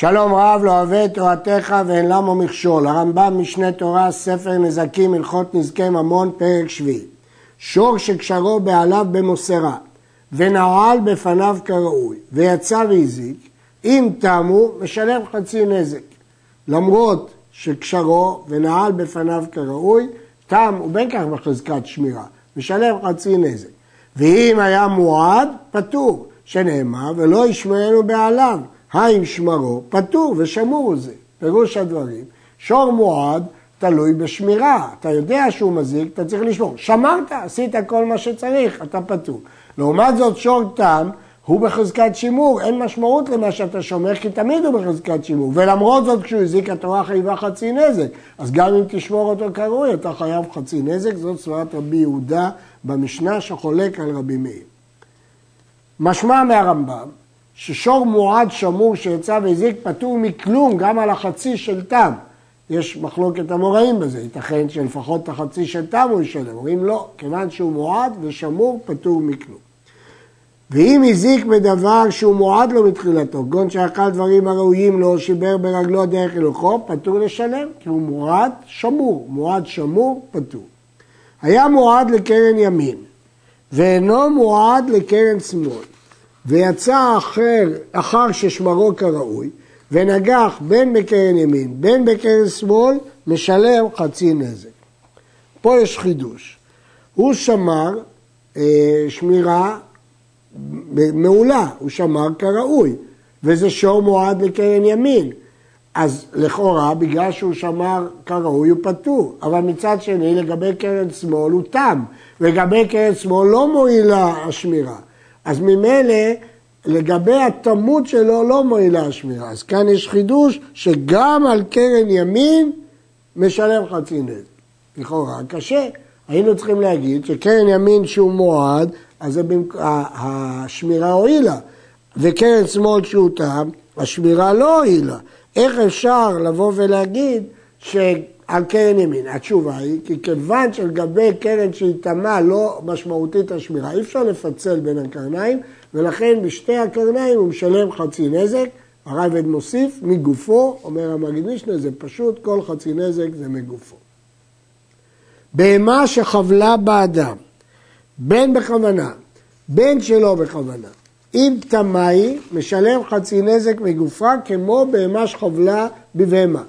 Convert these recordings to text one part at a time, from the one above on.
שלום רב לא אוהב את תורתך ואין למו מכשול. הרמב"ם משנה תורה, ספר נזקים, הלכות נזקי ממון, פרק שביעי. שור שקשרו בעליו במוסרה, ונעל בפניו כראוי, ויצא והזיק, אם תמו, משלם חצי נזק. למרות שקשרו ונעל בפניו כראוי, תם ובין כך בחזקת שמירה, משלם חצי נזק. ואם היה מועד, פטור, שנאמר, ולא ישמענו בעליו. האם שמרו, פטור ושמור זה. פירוש הדברים, שור מועד תלוי בשמירה. אתה יודע שהוא מזיק, אתה צריך לשמור. שמרת, עשית כל מה שצריך, אתה פטור. לעומת זאת, שור תם הוא בחזקת שימור, אין משמעות למה שאתה שומר, כי תמיד הוא בחזקת שימור. ולמרות זאת, כשהוא הזיק, התורה חייבה חצי נזק. אז גם אם תשמור אותו כראוי, אתה חייב חצי נזק. זאת סברת רבי יהודה במשנה שחולק על רבי מאיר. משמע מהרמב"ם ששור מועד שמור שיצא והזיק פטור מכלום גם על החצי של תם. יש מחלוקת המוראים בזה, ייתכן שלפחות את החצי של תם הוא ישלם, אומרים לא, כיוון שהוא מועד ושמור פטור מכלום. ואם הזיק בדבר שהוא מועד לו מתחילתו, כגון שאכל דברים הראויים לו, שיבר ברגלו דרך הלכו, פטור לשלם, כי הוא מועד שמור, מועד שמור פטור. היה מועד לקרן ימין, ואינו מועד לקרן שמאל, ויצא אחר, אחר ששמרו כראוי, ונגח בין בקרן ימין בין בקרן שמאל, משלם חצי נזק. פה יש חידוש. הוא שמר אה, שמירה מעולה, הוא שמר כראוי, וזה שור מועד לקרן ימין. אז לכאורה, בגלל שהוא שמר כראוי, הוא פטור. אבל מצד שני, לגבי קרן שמאל הוא תם, ולגבי קרן שמאל לא מועילה השמירה. אז ממילא, לגבי התמות שלו לא מועילה השמירה. אז כאן יש חידוש שגם על קרן ימין משלם חצי נזק. לכאורה קשה. היינו צריכים להגיד שקרן ימין שהוא מועד, אז השמירה הועילה. וקרן שמאל שהוא תם, השמירה לא הועילה. איך אפשר לבוא ולהגיד שעל קרן ימין? התשובה היא, כי כיוון שלגבי קרן שהיא תמה לא משמעותית השמירה, אי אפשר לפצל בין הקרניים, ולכן בשתי הקרניים הוא משלם חצי נזק. הרייבד מוסיף מגופו, אומר המגיד משנה, זה פשוט, כל חצי נזק זה מגופו. בהמה שחבלה באדם, בין בכוונה, בין שלא בכוונה, אם היא, משלם חצי נזק מגופה כמו בהמה שחבלה בבהמה.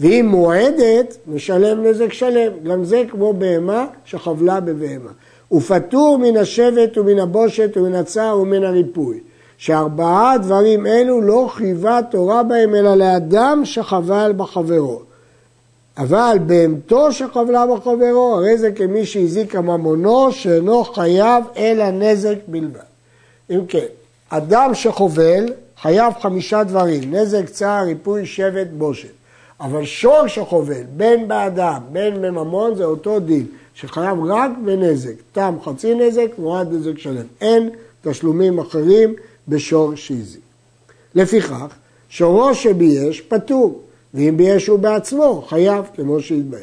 ואם מועדת, משלם נזק שלם. גם זה כמו בהמה שחבלה בבהמה. ופטור מן השבט ומן הבושת ומן הצער ומן הריפוי. שארבעה דברים אלו לא חייבה תורה בהם אלא לאדם שחבל בחברו. אבל בהמתו שחבלה בחברו, הרי זה כמי שהזיק ממונו שאינו חייב אלא נזק בלבד. אם כן, אדם שחובל חייב חמישה דברים, נזק, צער, ריפוי, שבט, בושת. אבל שור שחובל, בין באדם, בין בממון, זה אותו דין, שחייב רק בנזק. תם חצי נזק, מועד נזק שלם. אין תשלומים אחרים בשור שהזיק. לפיכך, שורו שבייש פטור, ואם בייש הוא בעצמו, חייב, כמו שהתבהר.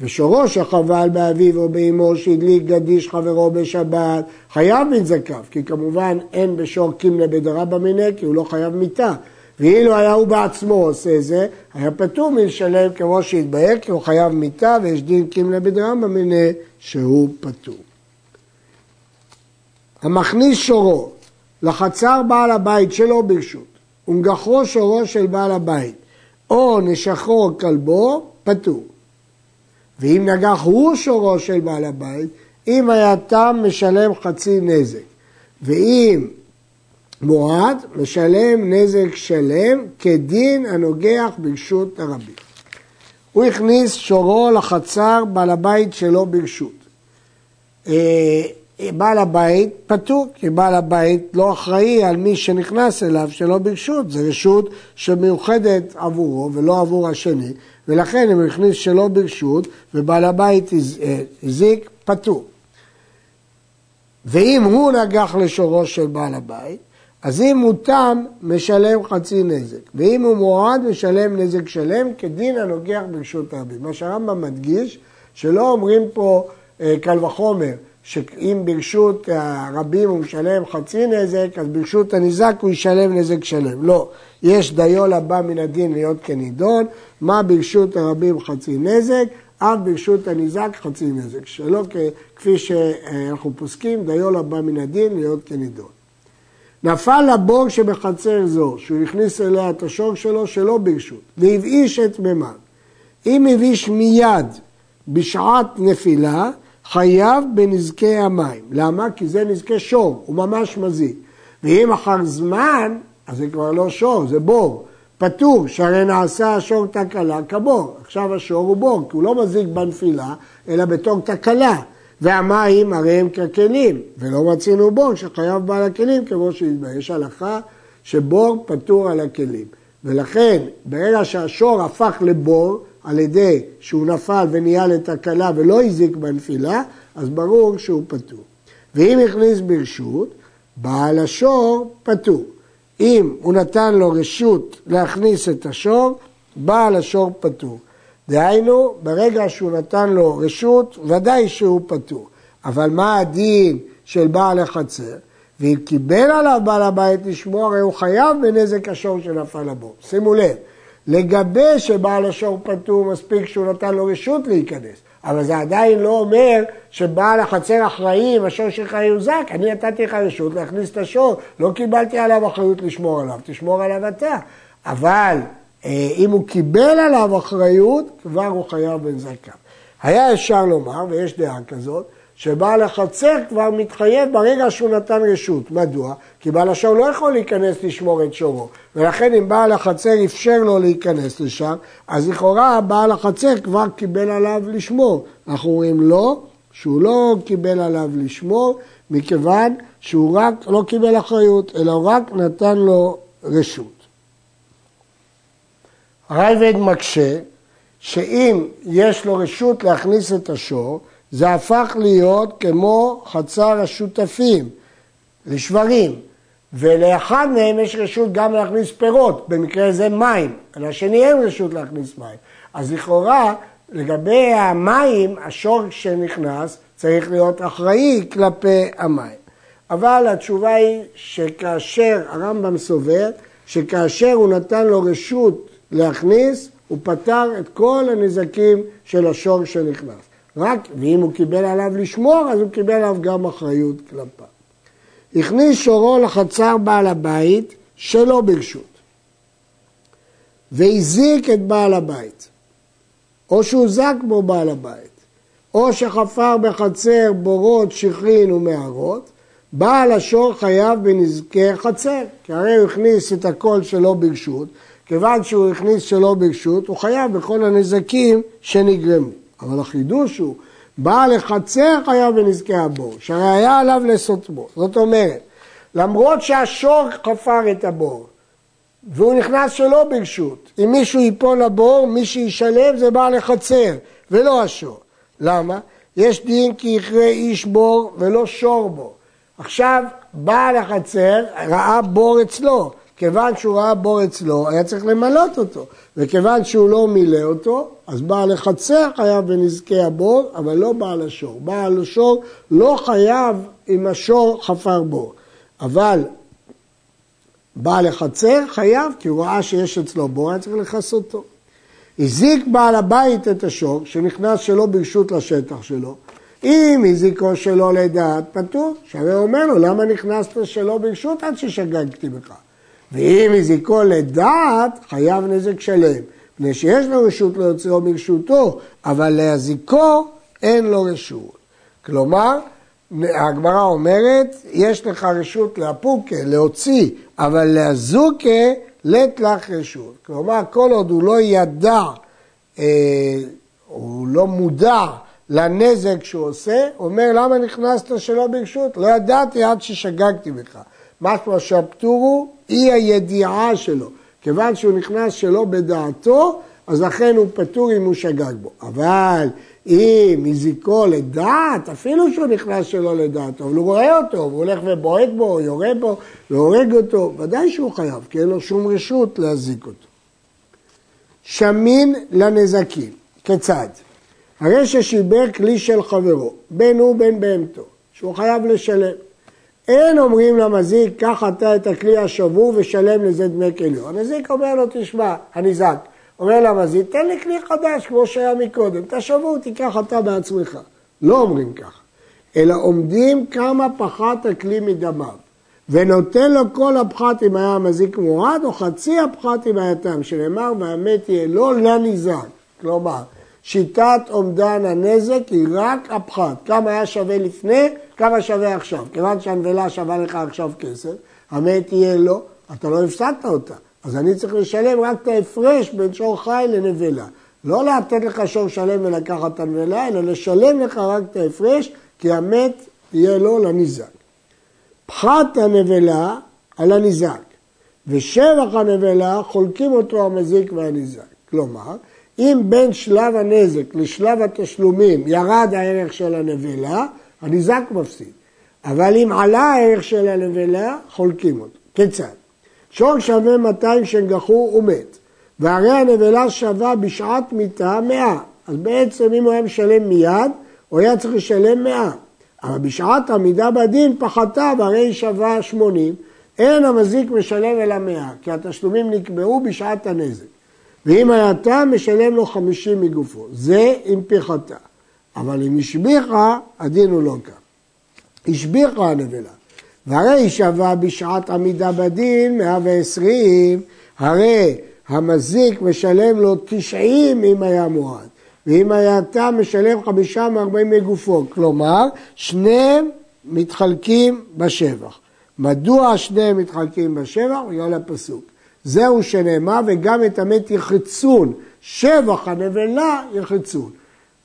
ושורו שחבל באביו או באמו שהדליק גדיש חברו בשבת, חייב מנזקיו, כי כמובן אין בשור קימלה בדרבא מיניה, כי הוא לא חייב מיתה. ואילו היה הוא בעצמו עושה זה, היה פטור מלשלם כמו שהתבהר, כי הוא חייב מיתה, ויש דין קימלה בדרבא מיניה שהוא פטור. המכניס שורו לחצר בעל הבית שלו ברשות, ונגחו שורו של בעל הבית, או נשכו כלבו, פטור. ואם נגח הוא שורו של בעל הבית, אם היה תם משלם חצי נזק. ואם מועד, משלם נזק שלם כדין הנוגח ברשות הרבים. הוא הכניס שורו לחצר בעל הבית שלו ברשות. אה, בעל הבית פטור, כי בעל הבית לא אחראי על מי שנכנס אליו שלא ברשות, זו רשות שמיוחדת עבורו ולא עבור השני, ולכן אם הוא הכניס שלא ברשות ובעל הבית אה, הזיק, פטור. ואם הוא נגח לשורו של בעל הבית, אז אם הוא תם, משלם חצי נזק, ואם הוא מועד, משלם נזק שלם, כדין הנוגח ברשות הרבים. מה שהרמב"ם מדגיש, שלא אומרים פה אה, קל וחומר, שאם ברשות הרבים הוא משלם חצי נזק, אז ברשות הניזק הוא ישלם נזק שלם. לא, יש דיו לבא מן הדין להיות כנידון, מה ברשות הרבים חצי נזק, אף ברשות הניזק חצי נזק. שלא כפי שאנחנו פוסקים, דיו לבא מן הדין להיות כנידון. נפל לבור שבחצר זו, שהוא הכניס אליה את השור שלו שלא ברשות, והבאיש את מימיו. אם הבאיש מיד בשעת נפילה, חייב בנזקי המים. למה? כי זה נזקי שור, הוא ממש מזיק. ואם אחר זמן, אז זה כבר לא שור, זה בור. פטור, שהרי נעשה השור תקלה כבור. עכשיו השור הוא בור, כי הוא לא מזיק בנפילה, אלא בתור תקלה. והמים הרי הם ככלים, ולא מצינו בור שחייב בעל הכלים כמו שהתבהר. יש הלכה שבור פטור על הכלים. ולכן, ברגע שהשור הפך לבור, על ידי שהוא נפל ונהיה לתקלה ולא הזיק בנפילה, אז ברור שהוא פטור. ואם הכניס ברשות, בעל השור פטור. אם הוא נתן לו רשות להכניס את השור, בעל השור פטור. דהיינו, ברגע שהוא נתן לו רשות, ודאי שהוא פטור. אבל מה הדין של בעל החצר? ואם קיבל עליו בעל הבית לשמור, הרי הוא חייב בנזק השור שנפל לבור. שימו לב, לגבי שבעל השור פטור, מספיק שהוא נתן לו רשות להיכנס. אבל זה עדיין לא אומר שבעל החצר אחראי אם השור שלך יוזק. אני נתתי לך רשות להכניס את השור, לא קיבלתי עליו אחריות לשמור עליו, תשמור עליו אתה. אבל אם הוא קיבל עליו אחריות, כבר הוא חייב בנזקיו. היה אפשר לומר, ויש דעה כזאת, שבעל החצר כבר מתחייב ברגע שהוא נתן רשות. מדוע? כי בעל השור לא יכול להיכנס לשמור את שורו. ולכן אם בעל החצר אפשר לו להיכנס לשם, אז לכאורה בעל החצר כבר קיבל עליו לשמור. אנחנו אומרים לא, שהוא לא קיבל עליו לשמור, מכיוון שהוא רק לא קיבל אחריות, אלא רק נתן לו רשות. הרייבד מקשה שאם יש לו רשות להכניס את השור, זה הפך להיות כמו חצר השותפים, לשברים, ולאחד מהם יש רשות גם להכניס פירות, במקרה זה מים, לשני אין רשות להכניס מים. אז לכאורה, לגבי המים, השור שנכנס צריך להיות אחראי כלפי המים. אבל התשובה היא שכאשר, הרמב"ם סובר, שכאשר הוא נתן לו רשות להכניס, הוא פתר את כל הנזקים של השור שנכנס. רק, ואם הוא קיבל עליו לשמור, אז הוא קיבל עליו גם אחריות כלפיו. הכניס שורו לחצר בעל הבית שלא ברשות, והזיק את בעל הבית, או שהוזק בו בעל הבית, או שחפר בחצר בורות, שכרין ומערות, בעל השור חייב בנזקי חצר, כי הרי הוא הכניס את הכל שלא ברשות, כיוון שהוא הכניס שלא ברשות, הוא חייב בכל הנזקים שנגרמו. אבל החידוש הוא, בעל החצר חייב בנזקי הבור, שהרי היה עליו לעשות בור. זאת אומרת, למרות שהשור חפר את הבור, והוא נכנס שלא ברשות, אם מישהו ייפול לבור, מי שישלם זה בעל החצר, ולא השור. למה? יש דין כי יכרה איש בור ולא שור בור. עכשיו, בעל החצר ראה בור אצלו, כיוון שהוא ראה בור אצלו, היה צריך למלות אותו. וכיוון שהוא לא מילא אותו, אז בעל החצר חייב בנזקי הבור, אבל לא בעל השור. בעל השור לא חייב אם השור חפר בור. אבל בעל החצר חייב, כי הוא ראה שיש אצלו בור, היה צריך לכסותו. הזיק בעל הבית את השור, שנכנס שלא ברשות לשטח שלו. אם הזיקו שלא לדעת, פטור. שהרי אומר לו, למה נכנסת שלא ברשות עד ששגגתי בך? ואם הזיקו לדעת, חייב נזק שלם. מפני שיש לו רשות להוציאו מרשותו, אבל להזיקו אין לו רשות. כלומר, הגמרא אומרת, יש לך רשות לאפוקה, להוציא, אבל להזוקה, לת לך רשות. כלומר, כל עוד הוא לא ידע, אה, הוא לא מודע לנזק שהוא עושה, הוא אומר, למה נכנסת שלא ברשות? לא ידעתי עד ששגגתי בך. משמע שהפטור הוא אי הידיעה שלו. כיוון שהוא נכנס שלא בדעתו, אז לכן הוא פטור אם הוא שגג בו. אבל אם הזיקו לדעת, אפילו שהוא נכנס שלא לדעתו, אבל הוא רואה אותו, והוא הולך ובועט בו, יורה בו, והורג אותו, ודאי שהוא חייב, כי אין לו שום רשות להזיק אותו. שמין לנזקים, כיצד? הרי ששיבר כלי של חברו, בין הוא בין בהמתו, שהוא חייב לשלם. אין אומרים למזיק, קח אתה את הכלי השבור ושלם לזה דמי כליו. המזיק אומר לו, תשמע, הניזק, אומר למזיק, תן לי כלי חדש כמו שהיה מקודם, אתה שבור, תיקח אתה בעצמך. לא אומרים ככה, אלא עומדים כמה פחת הכלי מדמיו, ונותן לו כל הפחת אם היה המזיק מורד, או חצי הפחת אם היה תם, שנאמר, והמת יהיה לא לניזק. כלומר, שיטת אומדן הנזק היא רק הפחת. כמה היה שווה לפני, כמה שווה עכשיו. כיוון שהנבלה שווה לך עכשיו כסף, המת יהיה לא, אתה לא הפסדת אותה. אז אני צריך לשלם רק את ההפרש בין שור חי לנבלה. לא לתת לך שור שלם ולקחת את הנבלה, אלא לשלם לך רק את ההפרש, כי המת יהיה לו לניזק. פחת הנבלה על הניזק, ושבח הנבלה חולקים אותו המזיק והניזק. כלומר, אם בין שלב הנזק לשלב התשלומים ירד הערך של הנבלה, הניזק מפסיד. אבל אם עלה הערך של הנבלה, חולקים אותו. כיצד? שור שווה 200 שנגחו ומת, והרי הנבלה שווה בשעת מיתה 100. אז בעצם אם הוא היה משלם מיד, הוא היה צריך לשלם 100. אבל בשעת עמידה בדין פחתה והרי היא שווה 80. אין המזיק משלם אלא 100, כי התשלומים נקבעו בשעת הנזק. ואם תם, משלם לו 50 מגופו. זה עם פיחתה. אבל אם השביחה, הדין הוא לא כך. השביחה הנבלה. והרי היא שווה בשעת עמידה בדין 120, הרי המזיק משלם לו 90 אם היה מועד, ואם היה תם משלם חמישה מארבעים מגופו, כלומר שניהם מתחלקים בשבח. מדוע שניהם מתחלקים בשבח? בגלל הפסוק. זהו שנאמר וגם את המת יחצון, שבח הנבלה יחצון.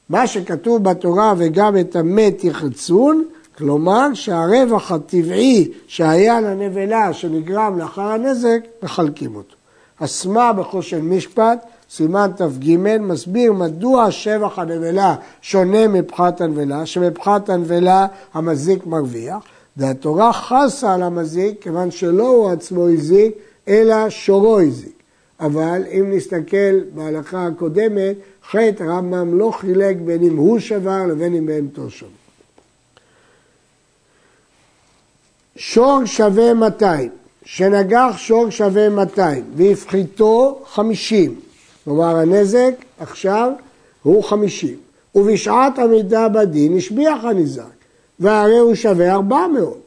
מה שכתוב בתורה וגם את המת יחצון, כלומר שהרווח הטבעי שהיה לנבלה שנגרם לאחר הנזק, מחלקים אותו. הסמה בחושן משפט, סימן ת"ג, מסביר מדוע שבח הנבלה שונה מפחת הנבלה, שמפחת הנבלה המזיק מרוויח, והתורה חסה על המזיק כיוון שלא הוא עצמו הזיק, אלא שורו הזיק. אבל אם נסתכל בהלכה הקודמת, חטא רמב"ם לא חילק בין אם הוא שבר לבין אם בהמתו שבר. שור שווה 200, שנגח שור שווה 200 והפחיתו 50, כלומר הנזק עכשיו הוא 50, ובשעת עמידה בדין השביח הנזק, והרי הוא שווה 400,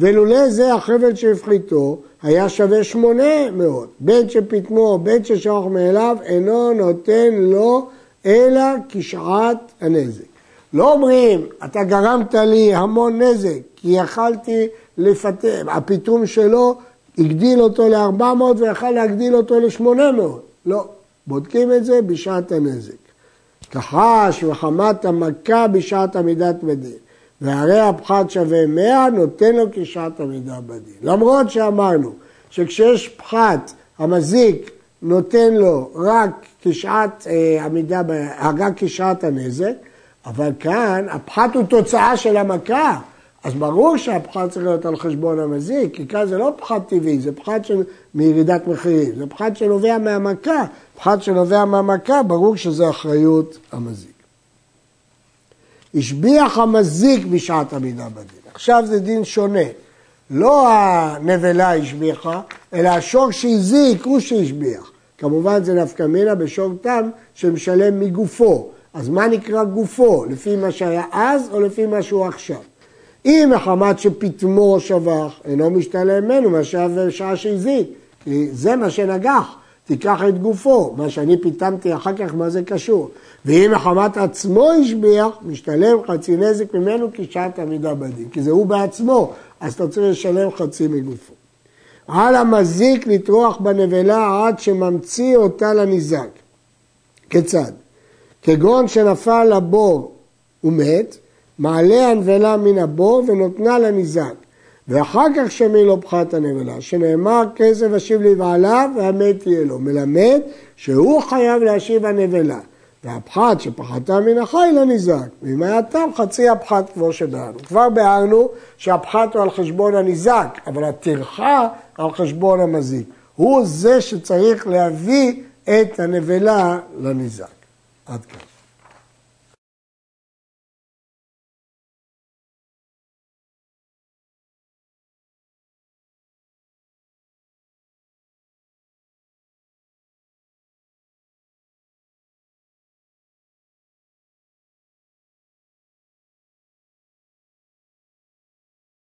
ולולא זה החבל שהפחיתו היה שווה 800, בין שפטמו בין ששוח מאליו אינו נותן לו אלא כשעת הנזק. לא אומרים, אתה גרמת לי המון נזק, כי יכלתי לפטר, הפיטום שלו הגדיל אותו ל-400 ויכל להגדיל אותו ל-800. לא, בודקים את זה בשעת הנזק. כחש וחמת המכה בשעת עמידת בדין. והרי הפחת שווה 100, נותן לו כשעת עמידה בדין. למרות שאמרנו שכשיש פחת, המזיק נותן לו רק כשעת אה, עמידה, רק כשעת הנזק, אבל כאן הפחת הוא תוצאה של המכה. אז ברור שהפחת צריך להיות על חשבון המזיק, כי כאן זה לא פחת טבעי, זה פחת של, מירידת מחירים, זה פחת שנובע מהמכה. פחת שנובע מהמכה, ברור שזה אחריות המזיק. השביח המזיק בשעת עמידה בדין. עכשיו זה דין שונה. לא הנבלה השביחה, אלא השור שהזיק הוא שהשביח. כמובן זה נפקא מינה בשור תם שמשלם מגופו. אז מה נקרא גופו? לפי מה שהיה אז או לפי מה שהוא עכשיו? אם מחמת שפטמו שבח, אינו משתלם ממנו מאשר בשעה שהזיק, כי זה מה שנגח, תיקח את גופו, מה שאני פיטמתי אחר כך, מה זה קשור? ואם מחמת עצמו השביח, משתלם חצי נזק ממנו כשעת עמידה בדין, כי זה הוא בעצמו, אז אתה צריך לשלם חצי מגופו. על המזיק לטרוח בנבלה עד שממציא אותה לניזק. כיצד? כגון שנפל לבור ומת, מעלה הנבלה מן הבור ונותנה לניזק. ואחר כך שמי לו פחת הנבלה, שנאמר כסף אשיב לבעליו והמת יהיה לו. מלמד שהוא חייב להשיב הנבלה. והפחת שפחתה מן החי לא נזרק, ואם היה תם חצי הפחת כמו שבארנו. כבר בארנו שהפחת הוא על חשבון הניזק, אבל הטרחה על חשבון המזיק. הוא זה שצריך להביא את הנבלה לניזק. עד כאן.